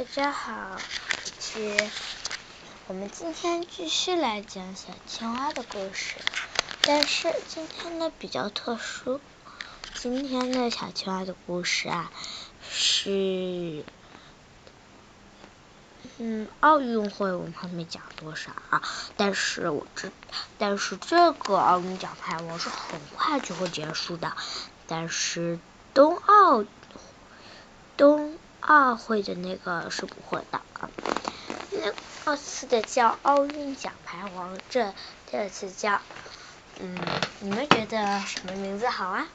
大家好，是我们今天继续来讲小青蛙的故事，但是今天呢比较特殊，今天的小青蛙的故事啊是，嗯，奥运会我们还没讲多少啊，但是我知，但是这个奥运奖牌我是很快就会结束的，但是冬奥，冬。奥会的那个是不会的，那二次的叫奥运奖牌王，这这次叫，嗯，你们觉得什么名字好啊？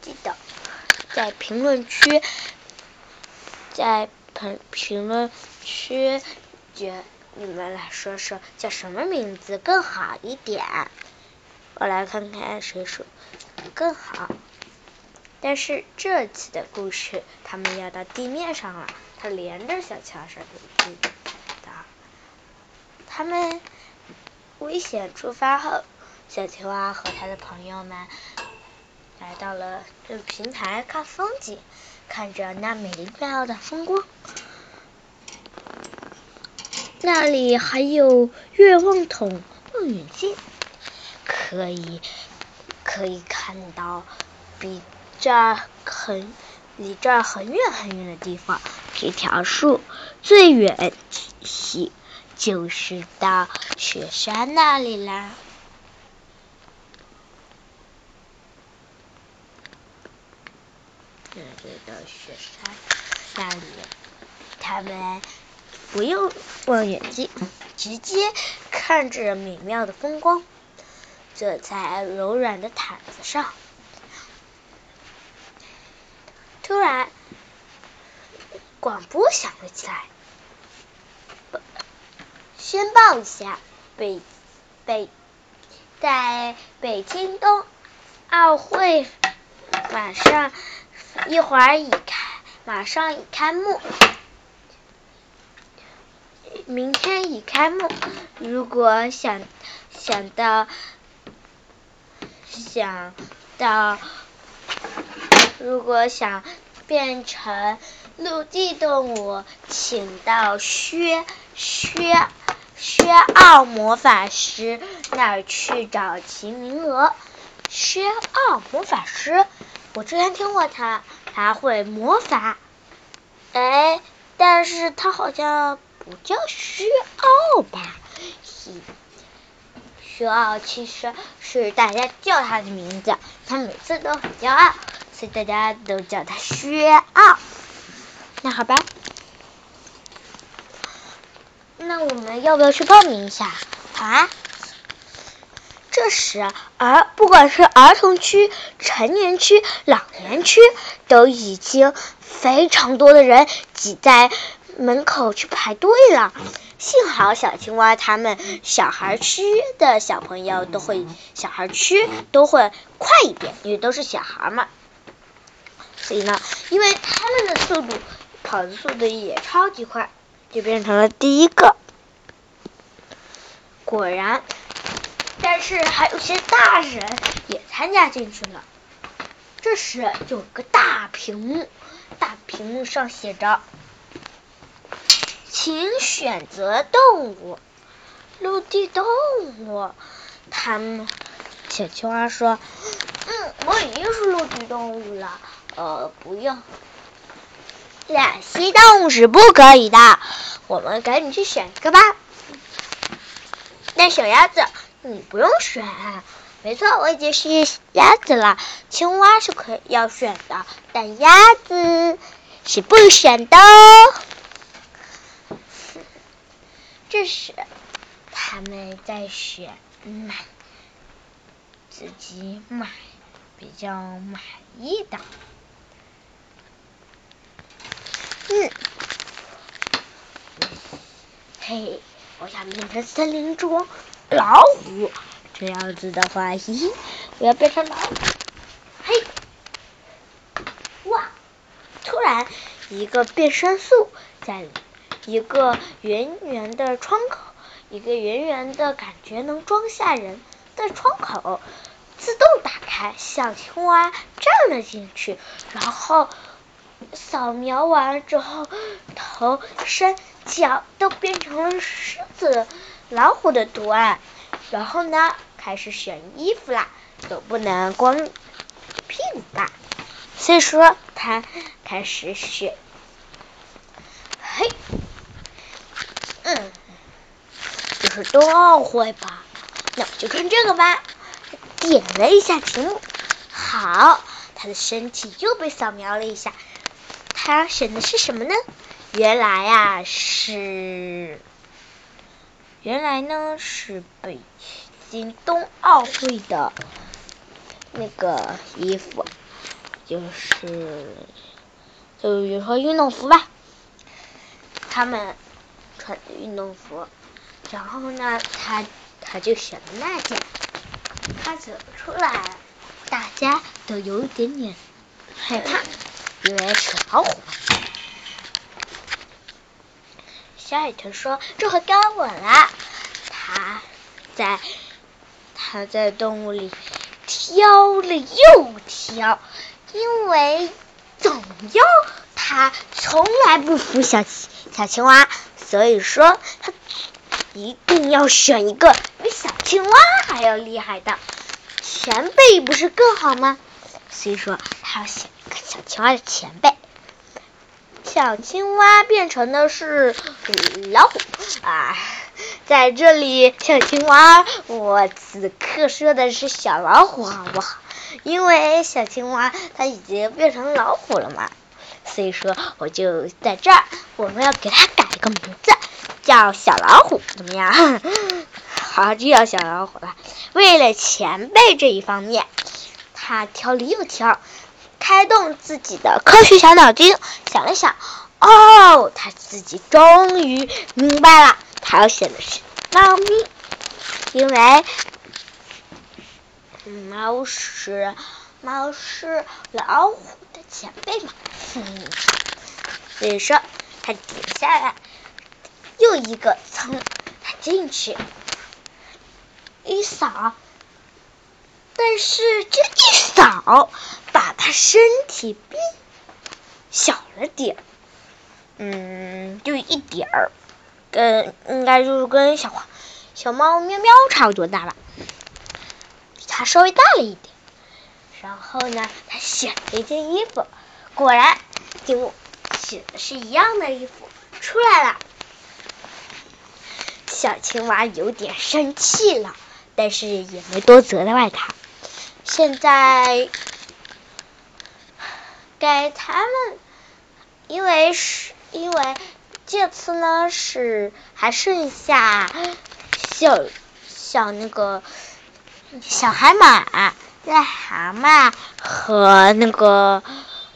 记得在评论区，在评评论区，觉你们来说说叫什么名字更好一点？我来看看谁说更好。但是这次的故事，他们要到地面上了。他连着小桥上的的，他们危险出发后，小青蛙和他的朋友们来到了这平台看风景，看着那美妙的风光。那里还有月望筒望远镜，可以可以看到比。这很离这儿很远很远的地方，这条树最远西就是到雪山那里啦。这里的雪山那里，他们不用望远镜，直接看着美妙的风光，坐在柔软的毯子上。突然，广播响了起来，宣报一下：北北在北京冬奥会马上一会儿已开，马上已开幕，明天已开幕。如果想想到想到。如果想变成陆地动物，请到薛薛薛奥魔法师那儿去找齐名额。薛奥魔法师，我之前听过他，他会魔法。哎，但是他好像不叫薛奥吧？薛奥其实是大家叫他的名字，他每次都很骄傲。所以大家都叫他薛奥，那好吧，那我们要不要去报名一下？好啊。这时，儿不管是儿童区、成年区、老年区，都已经非常多的人挤在门口去排队了。幸好小青蛙他们小孩区的小朋友都会，小孩区都会快一点，因为都是小孩嘛。所以呢，因为他们的速度跑的速度也超级快，就变成了第一个。果然，但是还有些大人也参加进去了。这时有个大屏幕，大屏幕上写着：“请选择动物，陆地动物。”他们小青蛙说：“嗯，我已经是陆地动物了。”呃，不用，两栖动物是不可以的。我们赶紧去选一个吧。那小鸭子，你不用选。没错，我已经是鸭子了。青蛙是可以要选的，但鸭子是不选的。这时，他们在选买自己买比较满意的。嗯，嘿，我想变成森林中老虎，这样子的话，嘻嘻，我要变成老虎。嘿，哇！突然，一个变身术在一个圆圆的窗口，一个圆圆的感觉能装下人的窗口自动打开，小青蛙站了进去，然后。扫描完之后，头、身、脚都变成了狮子、老虎的图案。然后呢，开始选衣服啦，总不能光屁股吧？所以说，他开始选。嘿，嗯，就是冬奥会吧？那我就穿这个吧。点了一下屏幕，好，他的身体又被扫描了一下。他选的是什么呢？原来呀是，原来呢是北京冬奥会的那个衣服，就是就比如说运动服吧，他们穿的运动服。然后呢，他他就选了那件。他走出来，大家都有一点点害怕。因为是老虎，小海豚说：“这回该我了。”他在他在动物里挑了又挑，因为总要他从来不服小小青蛙，所以说他一定要选一个比小青蛙还要厉害的前辈，不是更好吗？所以说他要选。青蛙的前辈，小青蛙变成的是老虎啊！在这里，小青蛙，我此刻说的是小老虎，好不好？因为小青蛙它已经变成老虎了嘛，所以说我就在这儿，我们要给它改一个名字，叫小老虎，怎么样？好，就叫小老虎了。为了前辈这一方面，他挑了又挑。开动自己的科学小脑筋，想了想，哦，他自己终于明白了，他要选的是猫咪，因为猫是猫是老虎的前辈嘛。所以说，他点下来，又一个层，他进去一扫，但是这一扫。把他身体变小了点，嗯，就一点儿，跟应该就是跟小小猫喵喵差不多大吧，比它稍微大了一点。然后呢，他选了一件衣服，果然就选的是一样的衣服出来了。小青蛙有点生气了，但是也没多责怪他。现在。给他们，因为是因为这次呢是还剩下小小那个小海马、癞蛤蟆和那个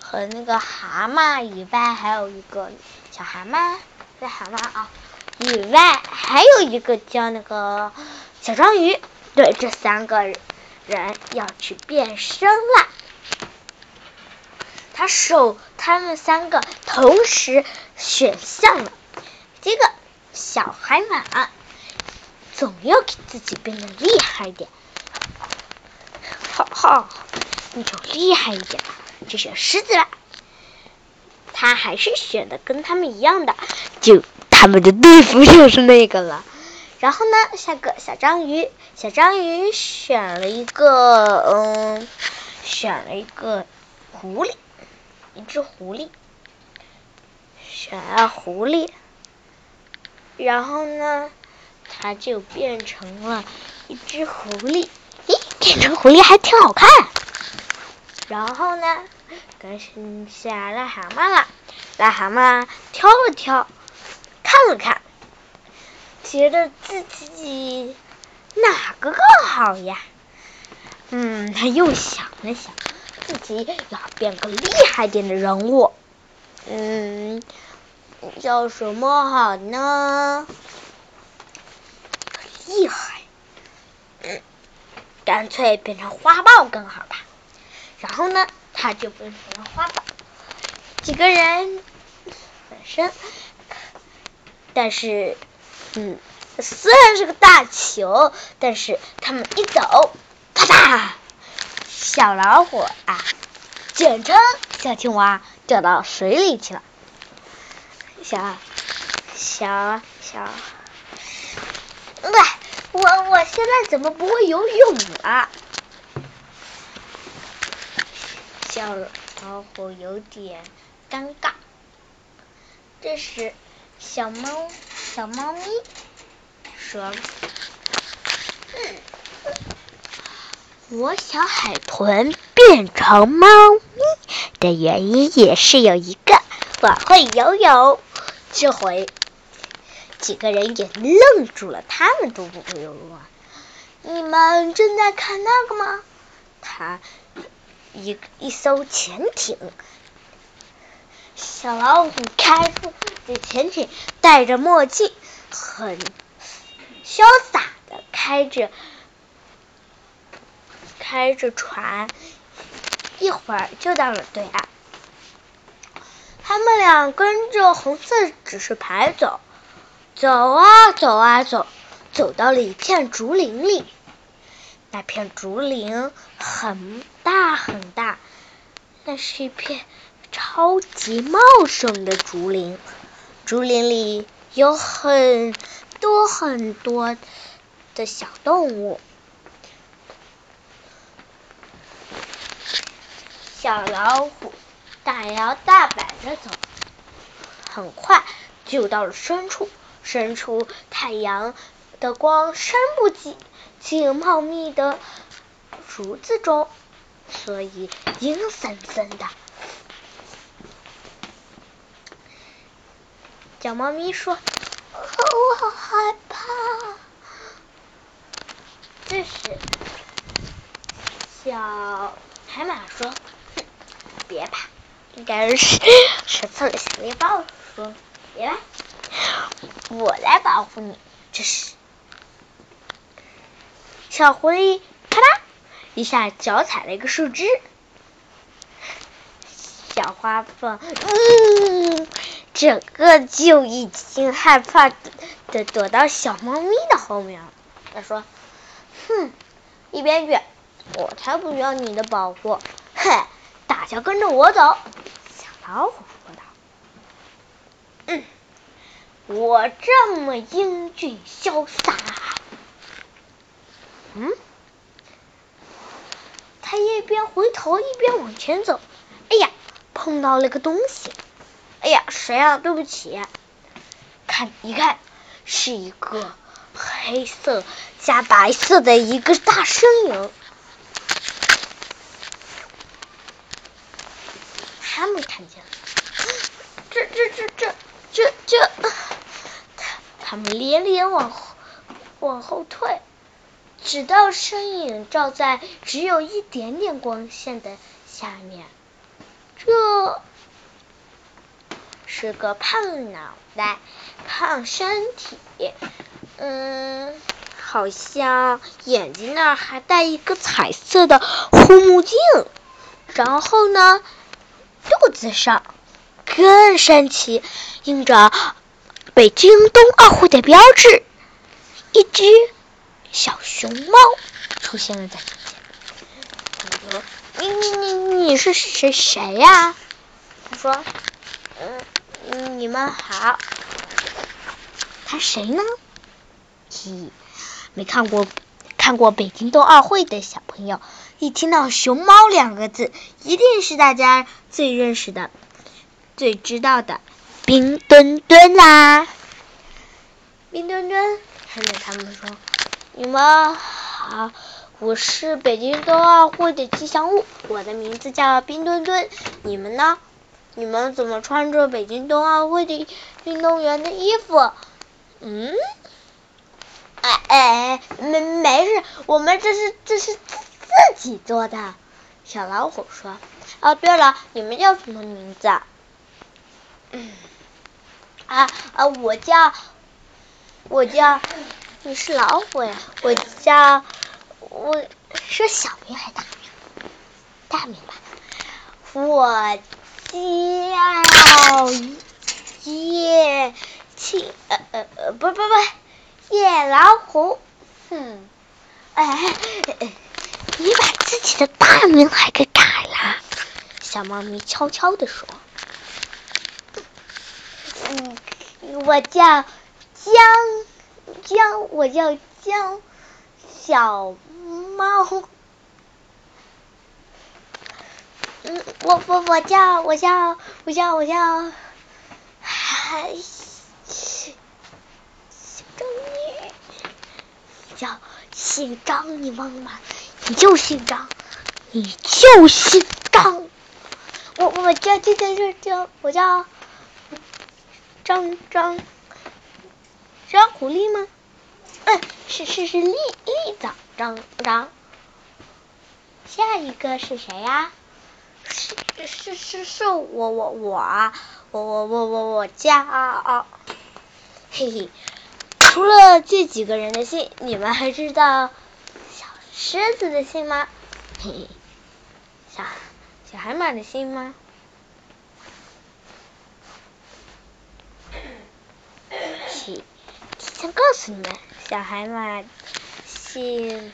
和那个蛤蟆以外，还有一个小蛤蟆、癞蛤蟆啊，以外还有一个叫那个小章鱼。对，这三个人要去变身了。他手，他们三个同时选项了。这个小海马总要给自己变得厉害一点，好好，那就厉害一点吧。就选狮子了，他还是选的跟他们一样的，就他们的队服就是那个了。然后呢，下个小章鱼，小章鱼选了一个，嗯，选了一个狐狸。一只狐狸，选了狐狸，然后呢，它就变成了一只狐狸。咦，变成狐狸还挺好看。然后呢，该剩下癞蛤蟆了。癞蛤蟆挑了挑，看了看，觉得自己哪个更好呀？嗯，他又想了想。自己要变个厉害点的人物，嗯，叫什么好呢？厉害，嗯，干脆变成花豹更好吧。然后呢，他就变成了花豹。几个人本身，但是，嗯，虽然是个大球，但是他们一走，啪嗒。小老虎啊，简称小青蛙，掉到水里去了。小小小，喂，我我现在怎么不会游泳了？小老虎有点尴尬。这时，小猫小猫咪说：“我小海豚变成猫咪的原因也是有一个，我会游泳。”这回几个人也愣住了，他们都不会游泳。你们正在看那个吗？他。一一艘潜艇，小老虎开着潜艇，戴着墨镜，很潇洒的开着开着船，一会儿就到了对岸。他们俩跟着红色指示牌走，走啊走啊走，走到了一片竹林里。那片竹林很大很大，那是一片超级茂盛的竹林。竹林里有很多很多的小动物。小老虎大摇大摆的走，很快就到了深处。深处太阳的光深不及。进茂密的竹子中，所以阴森森的。小猫咪说：“我好害怕。”这时，小海马说：“别怕，应该是失策的小猎豹说，别怕，我来保护你。”这时。小狐狸啪嗒一下脚踩了一个树枝，小花凤嗯，整个就已经害怕的躲到小猫咪的后面了。他说：“哼，一边去！我才不要你的保护！哼，大家跟着我走。”小老虎说道：“嗯，我这么英俊潇洒。”嗯，他一边回头一边往前走。哎呀，碰到了个东西！哎呀，谁啊？对不起。看，一看，是一个黑色加白色的一个大身影。他们看见了，这这这这这这，他他们连连往后往后退。直到身影照在只有一点点光线的下面，这是个胖脑袋、胖身体，嗯，好像眼睛那儿还戴一个彩色的护目镜，然后呢，肚子上更神奇，印着北京冬奥会的标志，一只。小熊猫出现了在面前。他说：“你你你你是谁谁呀？”他说：“嗯，嗯你们好。”他谁呢？咦，没看过看过北京冬奥会的小朋友，一听到“熊猫”两个字，一定是大家最认识的、最知道的冰墩墩啦。冰墩墩看着他们说。你们好，我是北京冬奥会的吉祥物，我的名字叫冰墩墩。你们呢？你们怎么穿着北京冬奥会的运动员的衣服？嗯？哎哎，没没事，我们这是这是自自己做的。小老虎说：“哦，对了，你们叫什么名字？”嗯，啊啊，我叫我叫。你是老虎呀！我叫我是小名还是大名？大名吧。我叫夜青呃呃呃不不不夜老虎。哼哎哎哎你把自己的大名还给改了。小猫咪悄悄的说。嗯我叫江江我叫江小猫。我我我叫我叫我叫我叫，还张你，叫姓张，你忘了吗？你就姓张，你就姓张。我我叫叫叫叫叫，我叫张张张狐狸吗？嗯，是是是，立立早张张。下一个是谁呀？是是是是我我我啊！我我我我我叫，嘿嘿。除了这几个人的姓，你们还知道小狮子的姓吗？嘿嘿，小小海马的姓吗？提提前告诉你们，小海马姓，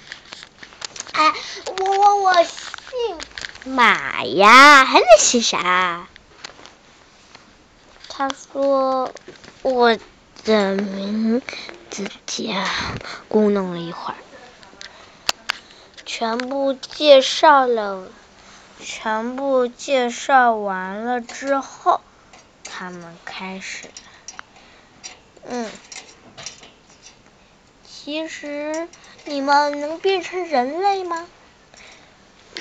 哎，我我我姓马呀，还能写啥？他说我。的名字叫，咕哝了一会儿，全部介绍了，全部介绍完了之后，他们开始，嗯，其实你们能变成人类吗？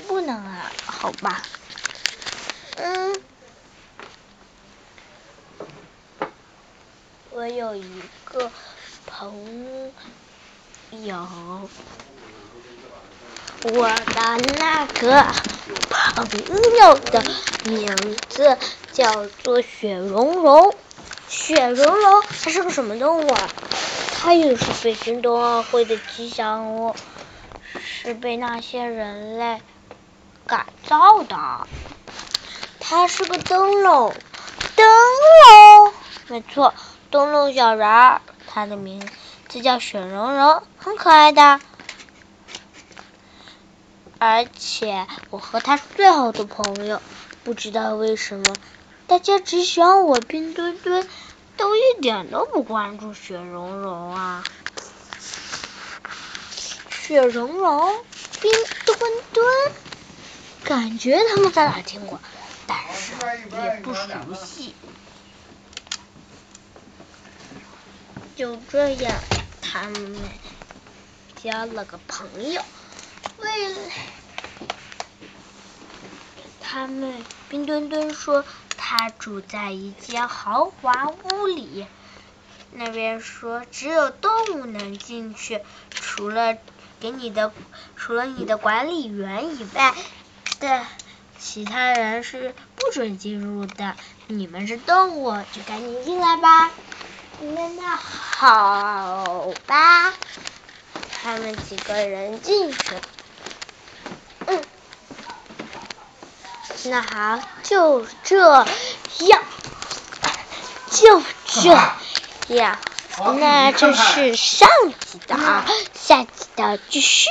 不能啊，好吧，嗯。我有一个朋友，我的那个朋友的名字叫做雪融融。雪融融，它是个什么动物啊？它也是北京冬奥会的吉祥物，是被那些人类改造的。它是个灯笼，灯笼，没错。灯笼小人儿，它的名字叫雪融融，很可爱的。而且我和他是最好的朋友，不知道为什么，大家只喜欢我冰墩墩，都一点都不关注雪融融啊。雪融融，冰墩墩，感觉他们在哪听过，但是也不熟悉。就这样，他们交了个朋友。为了他们，冰墩墩说他住在一间豪华屋里。那边说只有动物能进去，除了给你的，除了你的管理员以外的其他人是不准进入的。你们是动物，就赶紧进来吧。那那好吧，他们几个人进去。嗯，那好，就这样，就这样。那这是上集的啊，下集的继续。